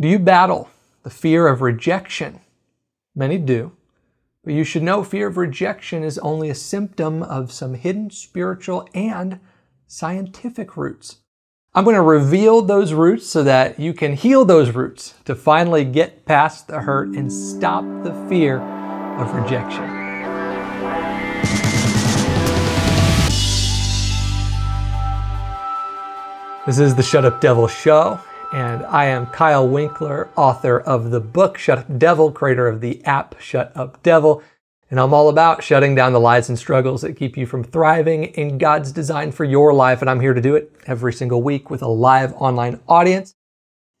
Do you battle the fear of rejection? Many do. But you should know fear of rejection is only a symptom of some hidden spiritual and scientific roots. I'm going to reveal those roots so that you can heal those roots to finally get past the hurt and stop the fear of rejection. This is the Shut Up Devil Show, and I am Kyle Winkler, author of the book Shut Up Devil, creator of the app Shut Up Devil. And I'm all about shutting down the lies and struggles that keep you from thriving in God's design for your life. And I'm here to do it every single week with a live online audience.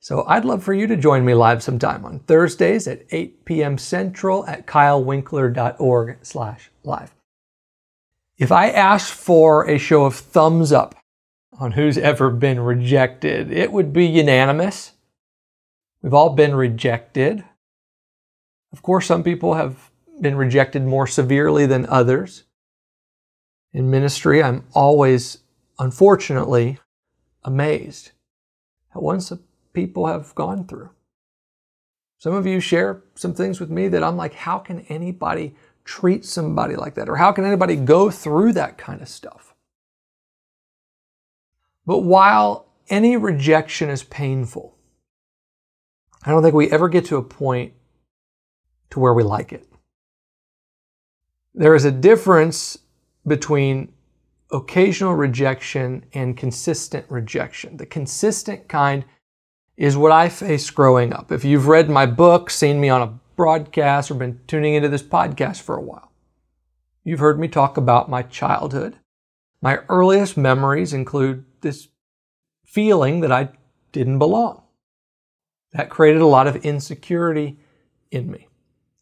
So I'd love for you to join me live sometime on Thursdays at 8 p.m. Central at kylewinkler.org slash live. If I asked for a show of thumbs up on who's ever been rejected. It would be unanimous. We've all been rejected. Of course, some people have been rejected more severely than others. In ministry, I'm always, unfortunately, amazed at what some people have gone through. Some of you share some things with me that I'm like, how can anybody treat somebody like that? Or how can anybody go through that kind of stuff? But while any rejection is painful, I don't think we ever get to a point to where we like it. There is a difference between occasional rejection and consistent rejection. The consistent kind is what I faced growing up. If you've read my book, seen me on a broadcast, or been tuning into this podcast for a while, you've heard me talk about my childhood. My earliest memories include this feeling that I didn't belong. That created a lot of insecurity in me.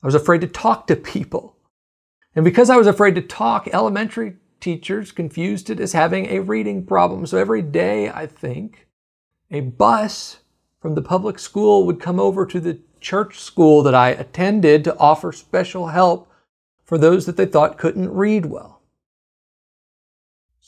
I was afraid to talk to people. And because I was afraid to talk, elementary teachers confused it as having a reading problem. So every day, I think, a bus from the public school would come over to the church school that I attended to offer special help for those that they thought couldn't read well.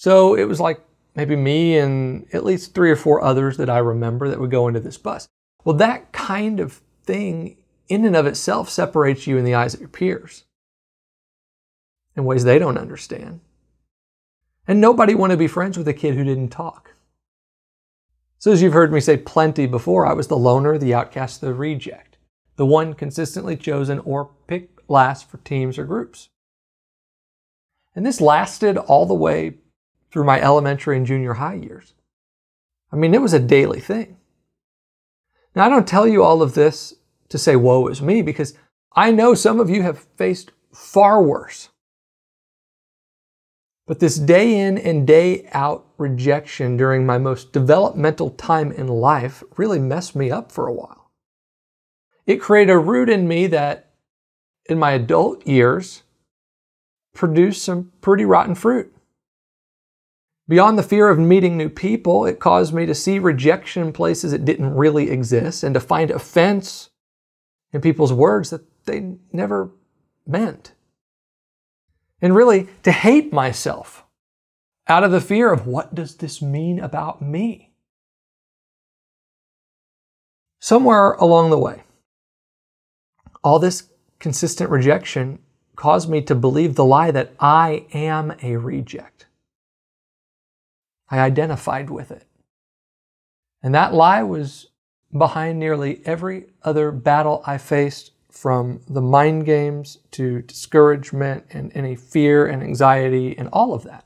So it was like maybe me and at least three or four others that I remember that would go into this bus. Well, that kind of thing in and of itself separates you in the eyes of your peers in ways they don't understand. And nobody wanted to be friends with a kid who didn't talk. So, as you've heard me say plenty before, I was the loner, the outcast, the reject, the one consistently chosen or picked last for teams or groups. And this lasted all the way through my elementary and junior high years. I mean, it was a daily thing. Now, I don't tell you all of this to say, woe is me, because I know some of you have faced far worse. But this day in and day out rejection during my most developmental time in life really messed me up for a while. It created a root in me that, in my adult years, produced some pretty rotten fruit. Beyond the fear of meeting new people, it caused me to see rejection in places it didn't really exist and to find offense in people's words that they never meant. And really, to hate myself out of the fear of what does this mean about me? Somewhere along the way, all this consistent rejection caused me to believe the lie that I am a reject. I identified with it. And that lie was behind nearly every other battle I faced from the mind games to discouragement and any fear and anxiety and all of that.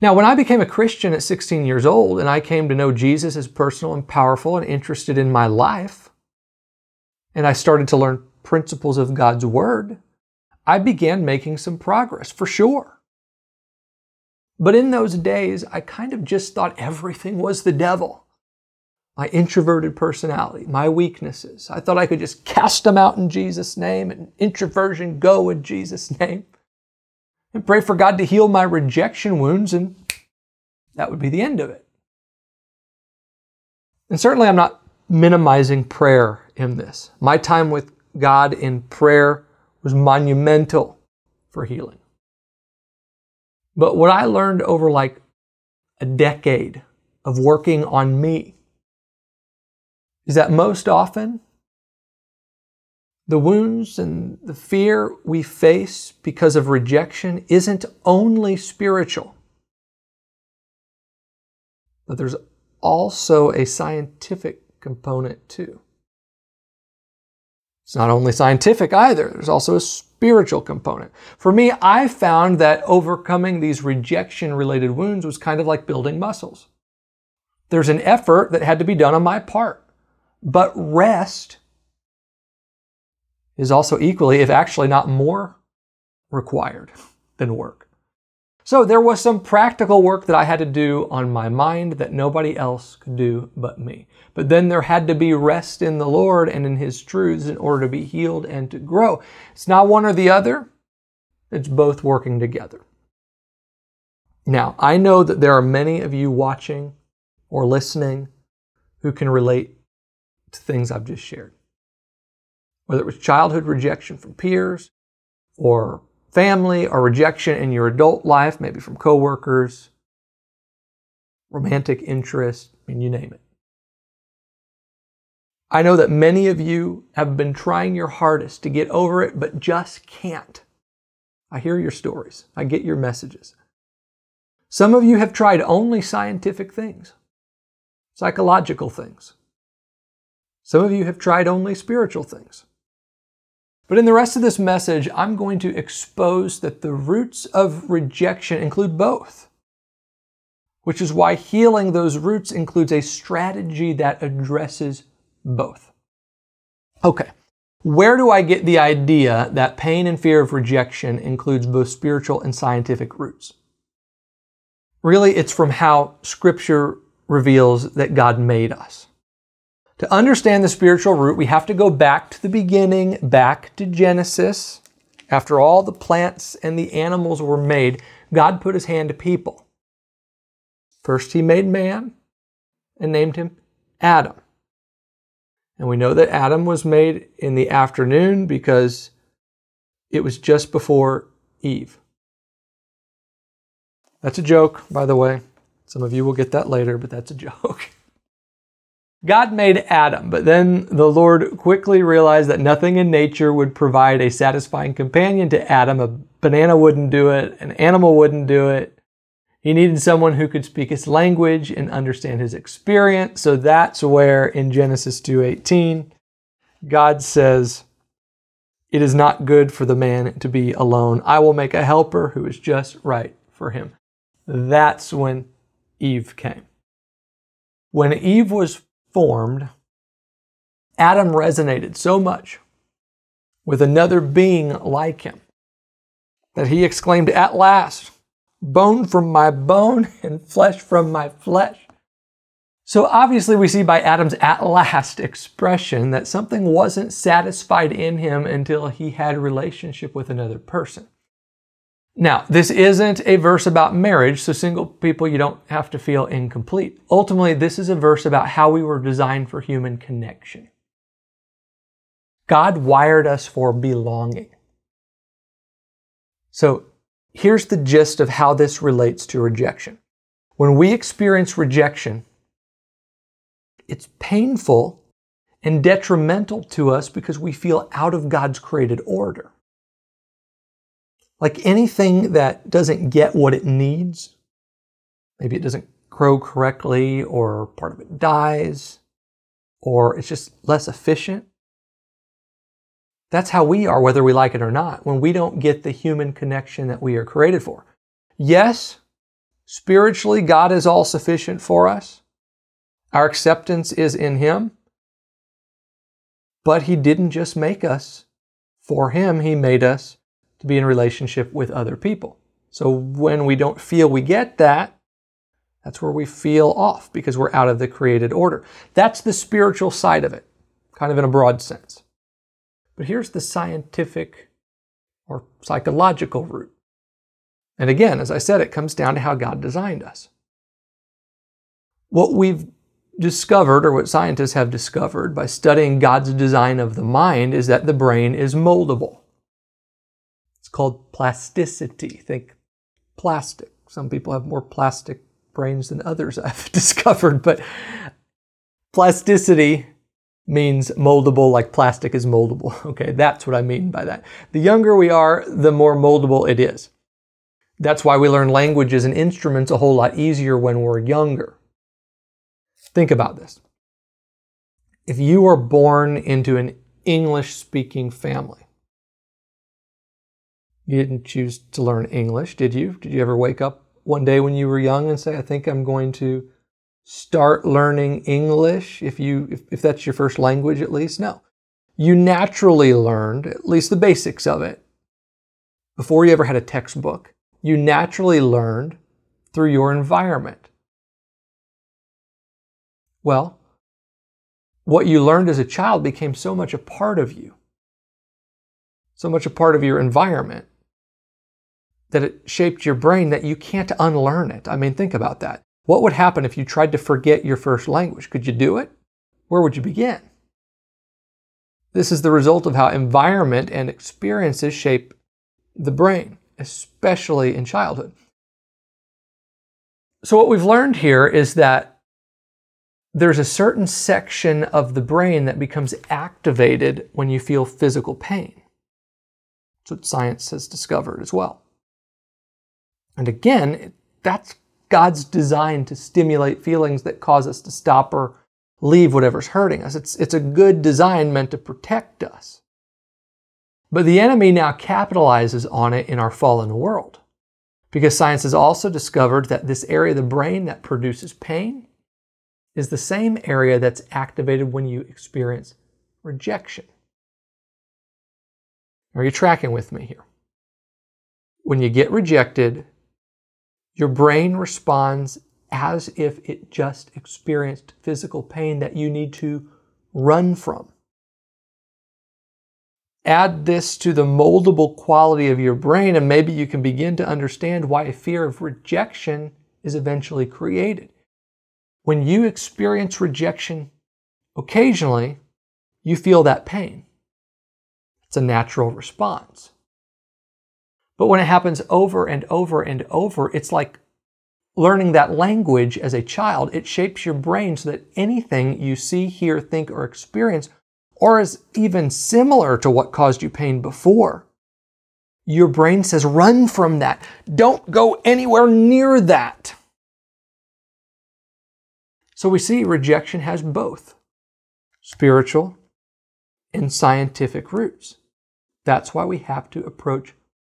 Now, when I became a Christian at 16 years old and I came to know Jesus as personal and powerful and interested in my life, and I started to learn principles of God's Word, I began making some progress for sure. But in those days, I kind of just thought everything was the devil. My introverted personality, my weaknesses. I thought I could just cast them out in Jesus' name and introversion go in Jesus' name and pray for God to heal my rejection wounds, and that would be the end of it. And certainly, I'm not minimizing prayer in this. My time with God in prayer was monumental for healing. But what I learned over like a decade of working on me is that most often the wounds and the fear we face because of rejection isn't only spiritual, but there's also a scientific component too. It's not only scientific either, there's also a spiritual component. For me, I found that overcoming these rejection related wounds was kind of like building muscles. There's an effort that had to be done on my part, but rest is also equally, if actually not more, required than work. So there was some practical work that I had to do on my mind that nobody else could do but me. But then there had to be rest in the Lord and in His truths in order to be healed and to grow. It's not one or the other, it's both working together. Now, I know that there are many of you watching or listening who can relate to things I've just shared. Whether it was childhood rejection from peers or family or rejection in your adult life, maybe from coworkers, romantic interest, I mean, you name it. I know that many of you have been trying your hardest to get over it, but just can't. I hear your stories. I get your messages. Some of you have tried only scientific things, psychological things. Some of you have tried only spiritual things. But in the rest of this message, I'm going to expose that the roots of rejection include both, which is why healing those roots includes a strategy that addresses both. Okay, where do I get the idea that pain and fear of rejection includes both spiritual and scientific roots? Really, it's from how Scripture reveals that God made us. To understand the spiritual root, we have to go back to the beginning, back to Genesis. After all the plants and the animals were made, God put his hand to people. First, he made man and named him Adam. And we know that Adam was made in the afternoon because it was just before Eve. That's a joke, by the way. Some of you will get that later, but that's a joke. God made Adam, but then the Lord quickly realized that nothing in nature would provide a satisfying companion to Adam. A banana wouldn't do it, an animal wouldn't do it. He needed someone who could speak his language and understand his experience. So that's where in Genesis 2:18 God says, "It is not good for the man to be alone. I will make a helper who is just right for him." That's when Eve came. When Eve was formed, Adam resonated so much with another being like him that he exclaimed, At last, bone from my bone and flesh from my flesh. So obviously, we see by Adam's at last expression that something wasn't satisfied in him until he had a relationship with another person. Now, this isn't a verse about marriage, so single people, you don't have to feel incomplete. Ultimately, this is a verse about how we were designed for human connection. God wired us for belonging. So, here's the gist of how this relates to rejection. When we experience rejection, it's painful and detrimental to us because we feel out of God's created order. Like anything that doesn't get what it needs, maybe it doesn't grow correctly, or part of it dies, or it's just less efficient. That's how we are, whether we like it or not, when we don't get the human connection that we are created for. Yes, spiritually, God is all sufficient for us. Our acceptance is in Him. But He didn't just make us for Him, He made us to be in relationship with other people. So when we don't feel we get that, that's where we feel off because we're out of the created order. That's the spiritual side of it, kind of in a broad sense. But here's the scientific or psychological root. And again, as I said, it comes down to how God designed us. What we've discovered, or what scientists have discovered by studying God's design of the mind, is that the brain is moldable It's called plasticity. Think plastic. Some people have more plastic brains than others, I've discovered, but plasticity means moldable like plastic is moldable. Okay, that's what I mean by that. The younger we are, the more moldable it is. That's why we learn languages and instruments a whole lot easier when we're younger. Think about this. If you were born into an English speaking family, you didn't choose to learn English, did you? Did you ever wake up one day when you were young and say, I think I'm going to start learning English if you if, if that's your first language at least? No. You naturally learned at least the basics of it before you ever had a textbook. You naturally learned through your environment. Well, what you learned as a child became so much a part of you, so much a part of your environment that it shaped your brain that you can't unlearn it. I mean, think about that. What would happen if you tried to forget your first language? Could you do it? Where would you begin? This is the result of how environment and experiences shape the brain, especially in childhood. So, what we've learned here is that there's a certain section of the brain that becomes activated when you feel physical pain. That's what science has discovered as well. And again, that's God's design to stimulate feelings that cause us to stop or leave whatever's hurting us. It's, it's a good design meant to protect us. But the enemy now capitalizes on it in our fallen world because science has also discovered that this area of the brain that produces pain is the same area that's activated when you experience rejection. Are you tracking with me here? When you get rejected, your brain responds as if it just experienced physical pain that you need to run from. Add this to the moldable quality of your brain, and maybe you can begin to understand why a fear of rejection is eventually created. When you experience rejection occasionally, you feel that pain. It's a natural response. But when it happens over and over and over, it's like learning that language as a child. It shapes your brain so that anything you see, hear, think, or experience, or is even similar to what caused you pain before, your brain says, run from that. Don't go anywhere near that. So we see rejection has both spiritual and scientific roots. That's why we have to approach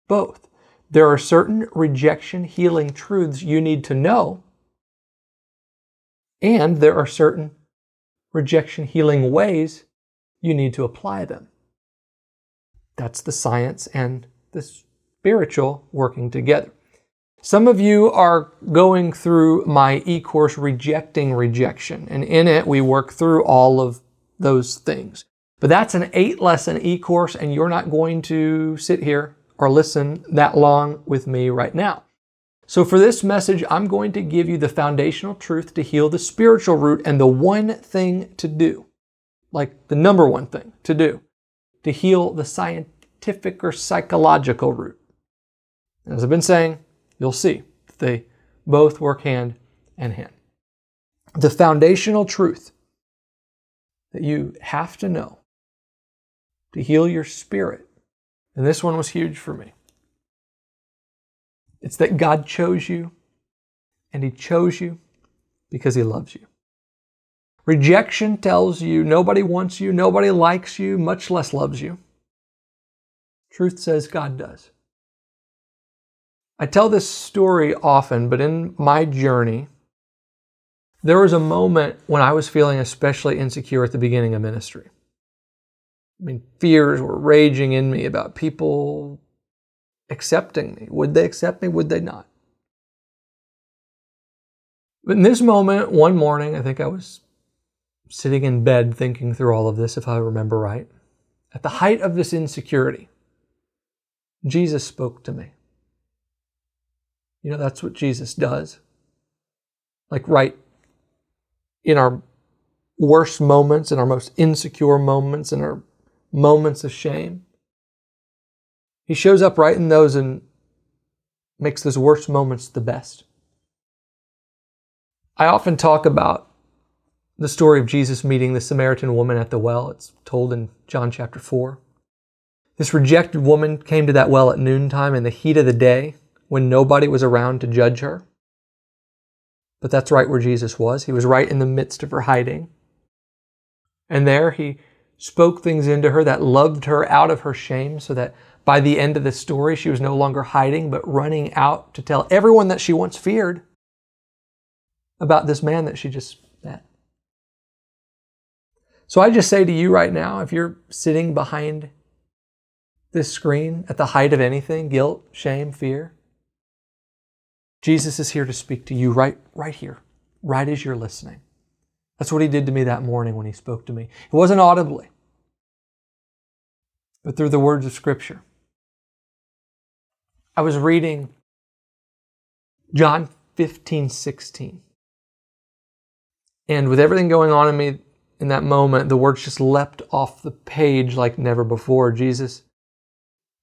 both. There are certain rejection healing truths you need to know, and there are certain rejection healing ways you need to apply them. That's the science and the spiritual working together. Some of you are going through my e course Rejecting Rejection, and in it we work through all of those things. But that's an eight lesson e course, and you're not going to sit here or listen that long with me right now. So, for this message, I'm going to give you the foundational truth to heal the spiritual root and the one thing to do, like the number one thing to do, to heal the scientific or psychological root. As I've been saying, you'll see that they both work hand in hand. The foundational truth that you have to know to heal your spirit and this one was huge for me. It's that God chose you, and He chose you because He loves you. Rejection tells you nobody wants you, nobody likes you, much less loves you. Truth says God does. I tell this story often, but in my journey, there was a moment when I was feeling especially insecure at the beginning of ministry. I mean, fears were raging in me about people accepting me. Would they accept me? Would they not? But in this moment, one morning, I think I was sitting in bed thinking through all of this, if I remember right. At the height of this insecurity, Jesus spoke to me. You know, that's what Jesus does. Like, right in our worst moments, in our most insecure moments, in our moments of shame. He shows up right in those and makes those worst moments the best. I often talk about the story of Jesus meeting the Samaritan woman at the well. It's told in John chapter 4. This rejected woman came to that well at noontime in the heat of the day when nobody was around to judge her. But that's right where Jesus was. He was right in the midst of her hiding. And there he spoke things into her that loved her out of her shame so that by the end of the story, she was no longer hiding, but running out to tell everyone that she once feared about this man that she just met. So I just say to you right now if you're sitting behind this screen at the height of anything guilt, shame, fear Jesus is here to speak to you right, right here, right as you're listening. That's what he did to me that morning when he spoke to me. It wasn't audibly, but through the words of Scripture. I was reading John 15, 16. And with everything going on in me in that moment, the words just leapt off the page like never before. Jesus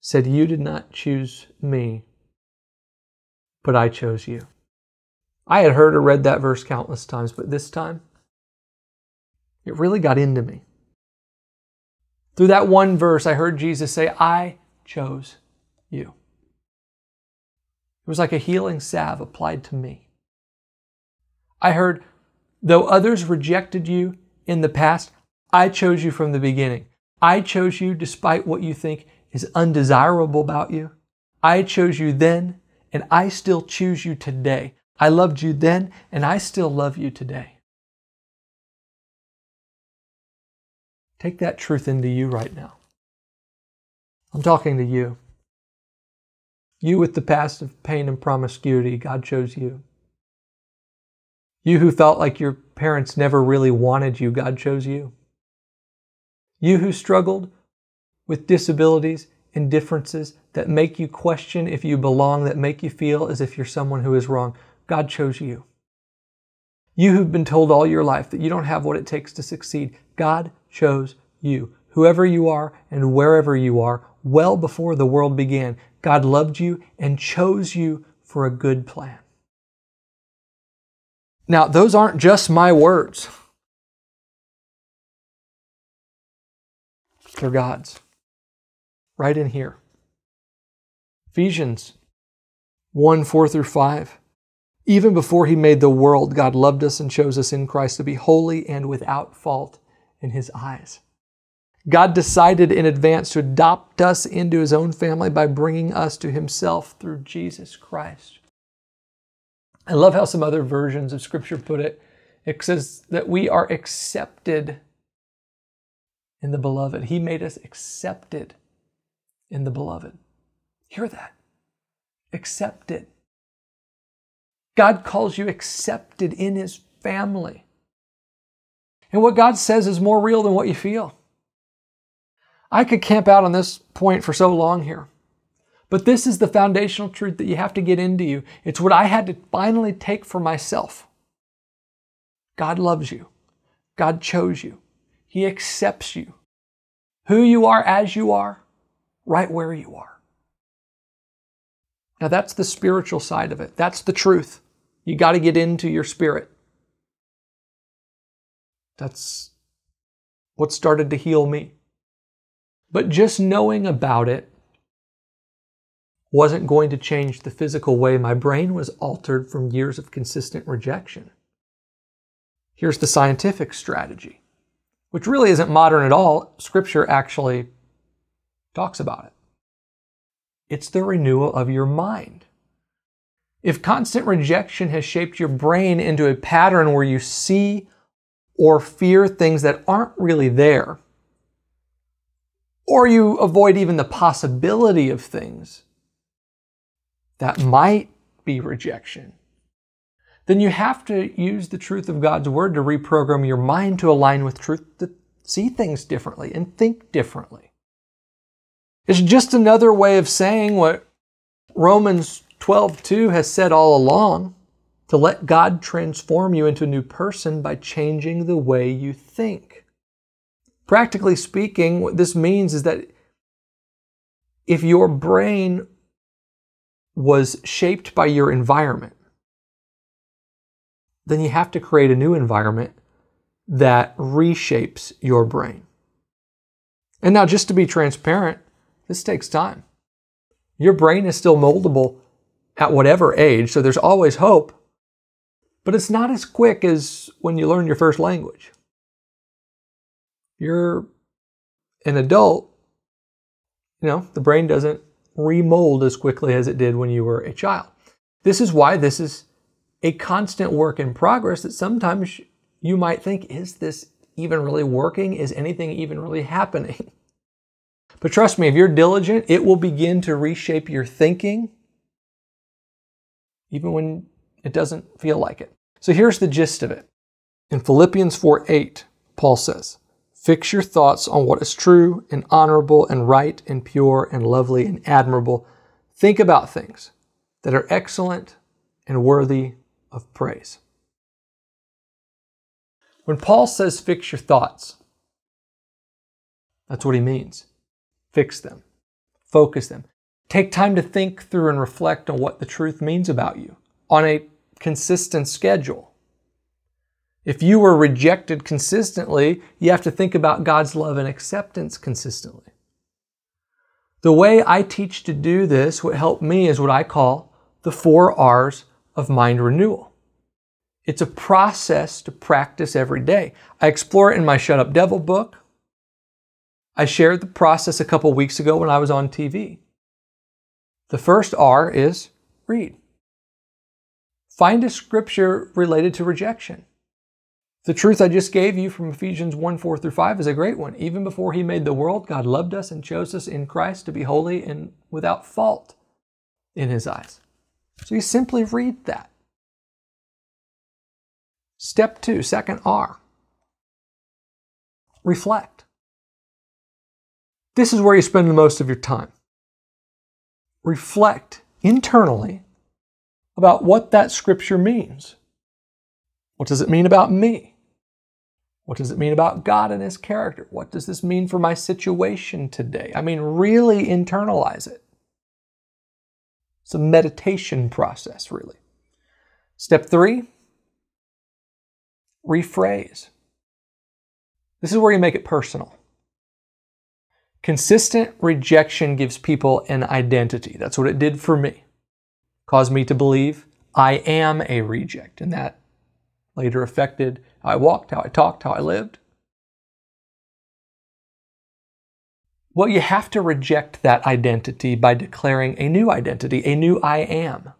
said, You did not choose me, but I chose you. I had heard or read that verse countless times, but this time, it really got into me. Through that one verse, I heard Jesus say, I chose you. It was like a healing salve applied to me. I heard, though others rejected you in the past, I chose you from the beginning. I chose you despite what you think is undesirable about you. I chose you then, and I still choose you today. I loved you then, and I still love you today. Take that truth into you right now. I'm talking to you. You with the past of pain and promiscuity, God chose you. You who felt like your parents never really wanted you, God chose you. You who struggled with disabilities and differences that make you question if you belong, that make you feel as if you're someone who is wrong, God chose you. You who've been told all your life that you don't have what it takes to succeed, God chose you. Whoever you are and wherever you are, well before the world began, God loved you and chose you for a good plan. Now, those aren't just my words, they're God's. Right in here. Ephesians 1 4 through 5. Even before he made the world, God loved us and chose us in Christ to be holy and without fault in his eyes. God decided in advance to adopt us into his own family by bringing us to himself through Jesus Christ. I love how some other versions of scripture put it. It says that we are accepted in the beloved. He made us accepted in the beloved. Hear that. Accepted. God calls you accepted in his family. And what God says is more real than what you feel. I could camp out on this point for so long here. But this is the foundational truth that you have to get into you. It's what I had to finally take for myself. God loves you. God chose you. He accepts you. Who you are as you are, right where you are. Now that's the spiritual side of it. That's the truth. You got to get into your spirit. That's what started to heal me. But just knowing about it wasn't going to change the physical way my brain was altered from years of consistent rejection. Here's the scientific strategy, which really isn't modern at all. Scripture actually talks about it. It's the renewal of your mind. If constant rejection has shaped your brain into a pattern where you see or fear things that aren't really there, or you avoid even the possibility of things that might be rejection, then you have to use the truth of God's Word to reprogram your mind to align with truth, to see things differently and think differently. It's just another way of saying what Romans 12:2 has said all along, to let God transform you into a new person by changing the way you think. Practically speaking, what this means is that if your brain was shaped by your environment, then you have to create a new environment that reshapes your brain. And now, just to be transparent, this takes time. Your brain is still moldable at whatever age, so there's always hope, but it's not as quick as when you learn your first language. You're an adult, you know, the brain doesn't remold as quickly as it did when you were a child. This is why this is a constant work in progress that sometimes you might think, is this even really working? Is anything even really happening? But trust me, if you're diligent, it will begin to reshape your thinking, even when it doesn't feel like it. So here's the gist of it. In Philippians 4 8, Paul says, Fix your thoughts on what is true and honorable and right and pure and lovely and admirable. Think about things that are excellent and worthy of praise. When Paul says fix your thoughts, that's what he means. Fix them, focus them. Take time to think through and reflect on what the truth means about you on a consistent schedule. If you were rejected consistently, you have to think about God's love and acceptance consistently. The way I teach to do this, what helped me, is what I call the four R's of mind renewal. It's a process to practice every day. I explore it in my Shut Up Devil book. I shared the process a couple weeks ago when I was on TV. The first R is read. Find a scripture related to rejection. The truth I just gave you from Ephesians 1 4 through 5 is a great one. Even before He made the world, God loved us and chose us in Christ to be holy and without fault in His eyes. So you simply read that. Step two, second R. Reflect. This is where you spend the most of your time. Reflect internally about what that scripture means. What does it mean about me? What does it mean about God and His character? What does this mean for my situation today? I mean, really internalize it. It's a meditation process, really. Step three rephrase. This is where you make it personal. Consistent rejection gives people an identity. That's what it did for me. Caused me to believe I am a reject, and that later affected how I walked, how I talked, how I lived. Well, you have to reject that identity by declaring a new identity, a new I am,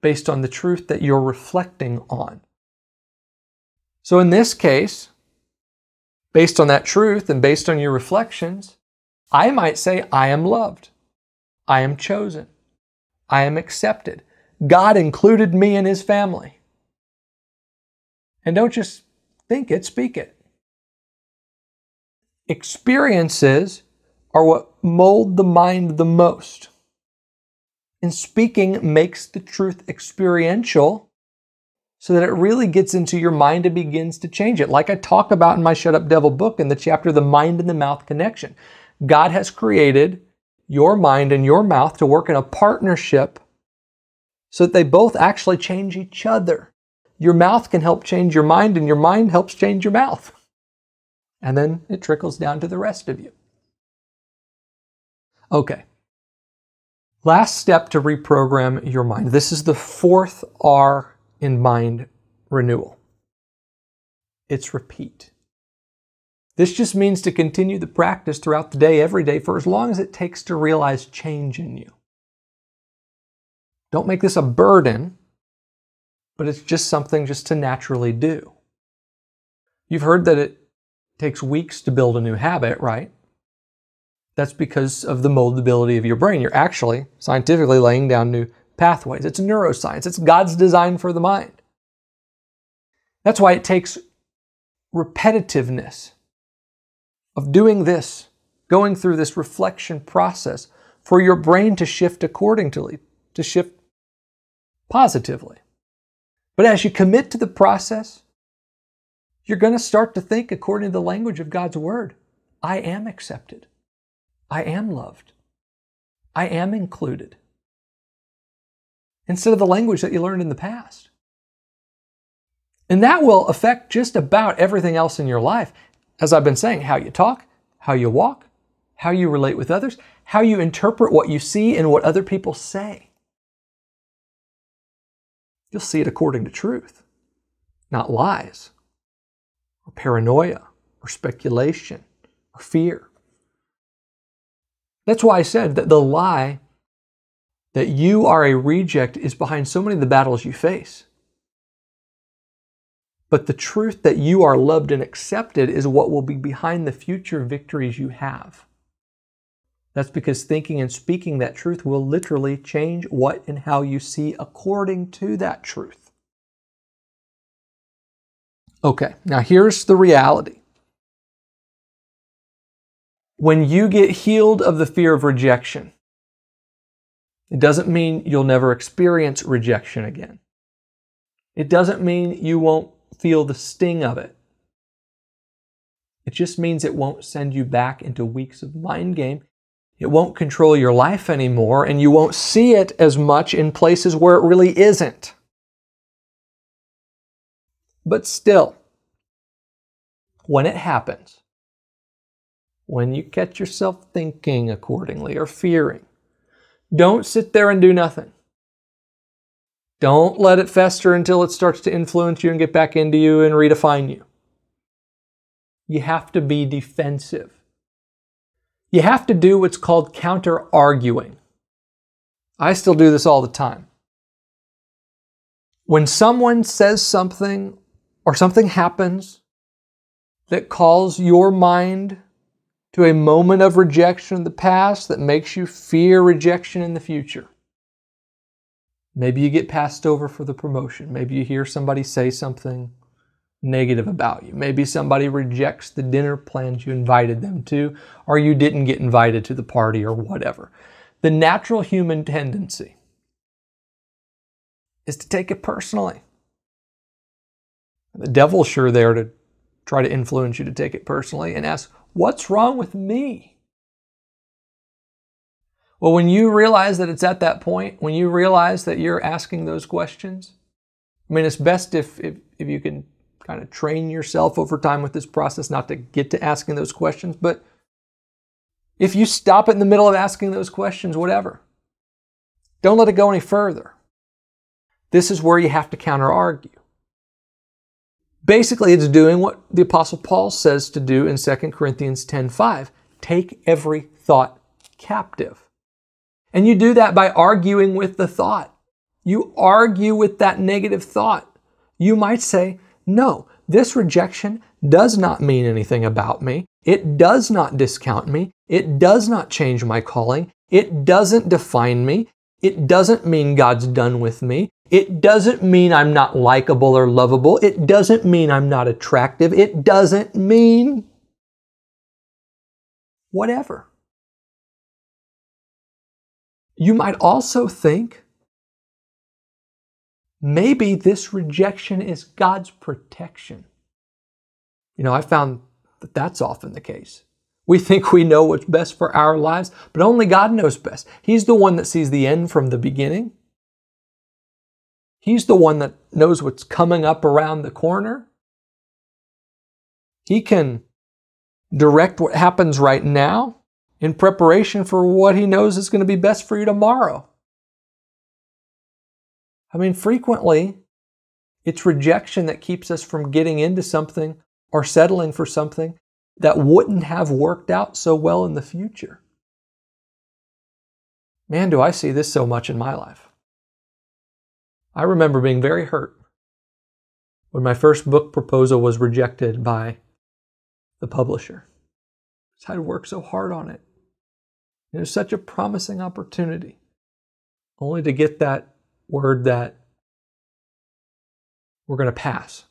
based on the truth that you're reflecting on. So in this case, based on that truth and based on your reflections, I might say, I am loved. I am chosen. I am accepted. God included me in his family. And don't just think it, speak it. Experiences are what mold the mind the most. And speaking makes the truth experiential so that it really gets into your mind and begins to change it. Like I talk about in my Shut Up Devil book in the chapter, The Mind and the Mouth Connection. God has created your mind and your mouth to work in a partnership so that they both actually change each other. Your mouth can help change your mind, and your mind helps change your mouth. And then it trickles down to the rest of you. Okay. Last step to reprogram your mind. This is the fourth R in mind renewal. It's repeat. This just means to continue the practice throughout the day, every day, for as long as it takes to realize change in you. Don't make this a burden, but it's just something just to naturally do. You've heard that it takes weeks to build a new habit, right? That's because of the moldability of your brain. You're actually scientifically laying down new pathways. It's neuroscience, it's God's design for the mind. That's why it takes repetitiveness of doing this, going through this reflection process for your brain to shift accordingly, to shift positively. But as you commit to the process, you're going to start to think according to the language of God's Word. I am accepted. I am loved. I am included instead of the language that you learned in the past. And that will affect just about everything else in your life. As I've been saying, how you talk, how you walk, how you relate with others, how you interpret what you see and what other people say. You'll see it according to truth, not lies, or paranoia, or speculation, or fear. That's why I said that the lie that you are a reject is behind so many of the battles you face. But the truth that you are loved and accepted is what will be behind the future victories you have. That's because thinking and speaking that truth will literally change what and how you see according to that truth. Okay, now here's the reality. When you get healed of the fear of rejection, it doesn't mean you'll never experience rejection again. It doesn't mean you won't feel the sting of it. It just means it won't send you back into weeks of mind game. It won't control your life anymore, and you won't see it as much in places where it really isn't. But still, when it happens, when you catch yourself thinking accordingly or fearing, don't sit there and do nothing. Don't let it fester until it starts to influence you and get back into you and redefine you. You have to be defensive. You have to do what's called counter arguing. I still do this all the time. When someone says something or something happens that calls your mind to a moment of rejection in the past that makes you fear rejection in the future, Maybe you get passed over for the promotion. Maybe you hear somebody say something negative about you. Maybe somebody rejects the dinner plans you invited them to, or you didn't get invited to the party, or whatever. The natural human tendency is to take it personally. The devil's sure there to try to influence you to take it personally and ask, What's wrong with me? Well, when you realize that it's at that point, when you realize that you're asking those questions, I mean, it's best if, if, if you can kind of train yourself over time with this process not to get to asking those questions. But if you stop it in the middle of asking those questions, whatever, don't let it go any further. This is where you have to counter argue. Basically, it's doing what the Apostle Paul says to do in 2 Corinthians 10:5. Take every thought captive. And you do that by arguing with the thought. You argue with that negative thought. You might say, No, this rejection does not mean anything about me. It does not discount me. It does not change my calling. It doesn't define me. It doesn't mean God's done with me. It doesn't mean I'm not likable or lovable. It doesn't mean I'm not attractive. It doesn't mean whatever. You might also think maybe this rejection is God's protection. You know, I found that that's often the case. We think we know what's best for our lives, but only God knows best. He's the one that sees the end from the beginning. He's the one that knows what's coming up around the corner. He can direct what happens right now in preparation for what he knows is going to be best for you tomorrow. I mean, frequently, it's rejection that keeps us from getting into something or settling for something that wouldn't have worked out so well in the future. Man, do I see this so much in my life. I remember being very hurt when my first book proposal was rejected by the publisher. I'd worked so hard on it. It was such a promising opportunity, only to get that word that we're going to pass.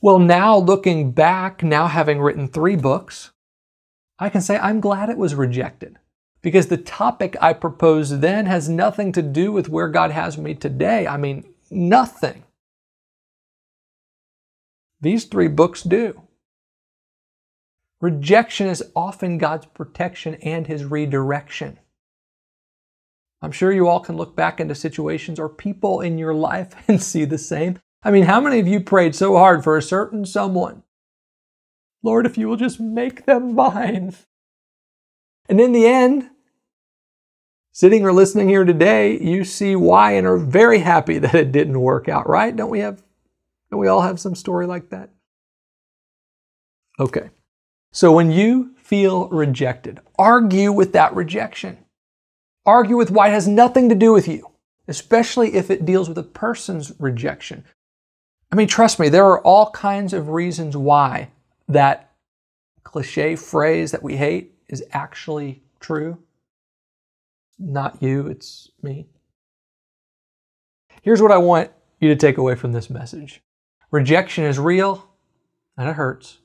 Well, now looking back, now having written three books, I can say I'm glad it was rejected because the topic I proposed then has nothing to do with where God has me today. I mean, nothing. These three books do. Rejection is often God's protection and his redirection. I'm sure you all can look back into situations or people in your life and see the same. I mean, how many of you prayed so hard for a certain someone? Lord, if you will just make them mine. And in the end, sitting or listening here today, you see why and are very happy that it didn't work out, right? Don't we have don't we all have some story like that? Okay. So when you feel rejected, argue with that rejection. Argue with why it has nothing to do with you, especially if it deals with a person's rejection. I mean, trust me, there are all kinds of reasons why that cliche phrase that we hate is actually true. Not you, it's me. Here's what I want you to take away from this message rejection is real and it hurts.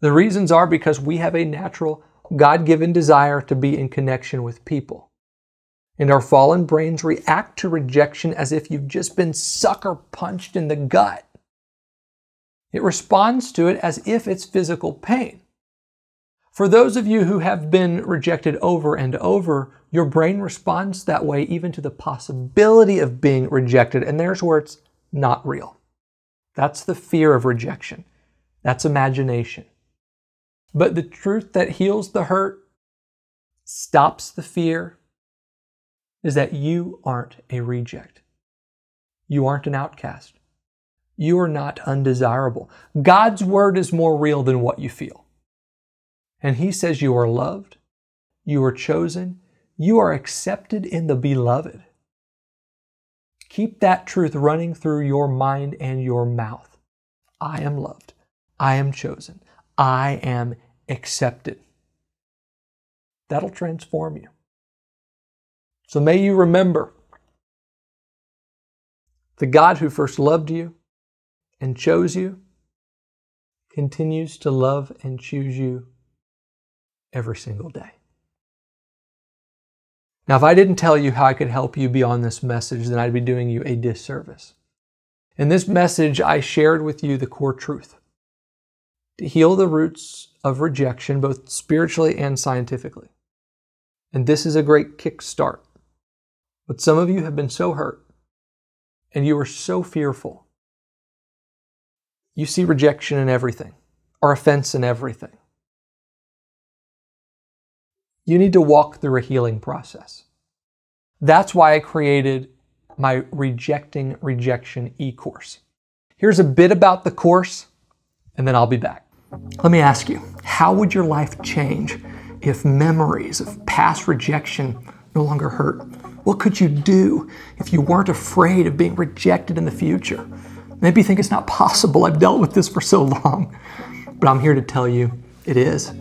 The reasons are because we have a natural, God given desire to be in connection with people. And our fallen brains react to rejection as if you've just been sucker punched in the gut. It responds to it as if it's physical pain. For those of you who have been rejected over and over, your brain responds that way even to the possibility of being rejected, and there's where it's not real. That's the fear of rejection. That's imagination. But the truth that heals the hurt, stops the fear, is that you aren't a reject. You aren't an outcast. You are not undesirable. God's word is more real than what you feel. And He says you are loved, you are chosen, you are accepted in the beloved. Keep that truth running through your mind and your mouth. I am loved. I am chosen. I am accepted. That'll transform you. So may you remember the God who first loved you and chose you continues to love and choose you every single day. Now, if I didn't tell you how I could help you beyond this message, then I'd be doing you a disservice. In this message, I shared with you the core truth to heal the roots of rejection, both spiritually and scientifically. And this is a great kickstart. But some of you have been so hurt and you are so fearful. You see rejection in everything or offense in everything. You need to walk through a healing process. That's why I created my Rejecting Rejection e course. Here's a bit about the course, and then I'll be back. Let me ask you how would your life change if memories of past rejection no longer hurt? What could you do if you weren't afraid of being rejected in the future? Maybe you think it's not possible. I've dealt with this for so long. But I'm here to tell you it is.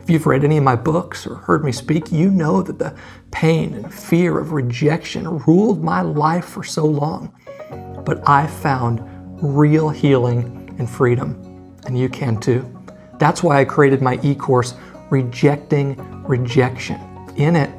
If you've read any of my books or heard me speak, you know that the pain and fear of rejection ruled my life for so long. But I found real healing and freedom, and you can too. That's why I created my e course, Rejecting Rejection. In it,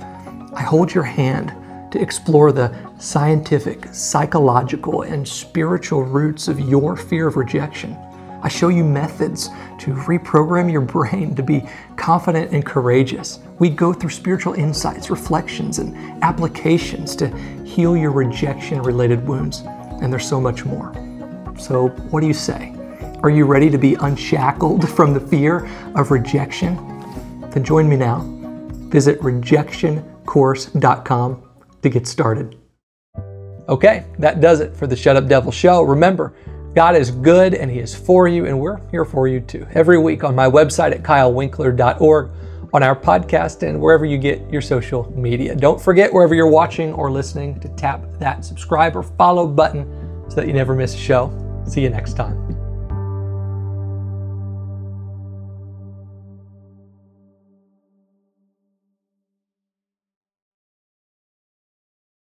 I hold your hand to explore the scientific, psychological, and spiritual roots of your fear of rejection. I show you methods to reprogram your brain to be confident and courageous. We go through spiritual insights, reflections, and applications to heal your rejection related wounds. And there's so much more. So, what do you say? Are you ready to be unshackled from the fear of rejection? Then join me now. Visit rejectioncourse.com to get started. Okay, that does it for the Shut Up Devil show. Remember, God is good and He is for you, and we're here for you too. Every week on my website at kylewinkler.org, on our podcast, and wherever you get your social media. Don't forget, wherever you're watching or listening, to tap that subscribe or follow button so that you never miss a show. See you next time.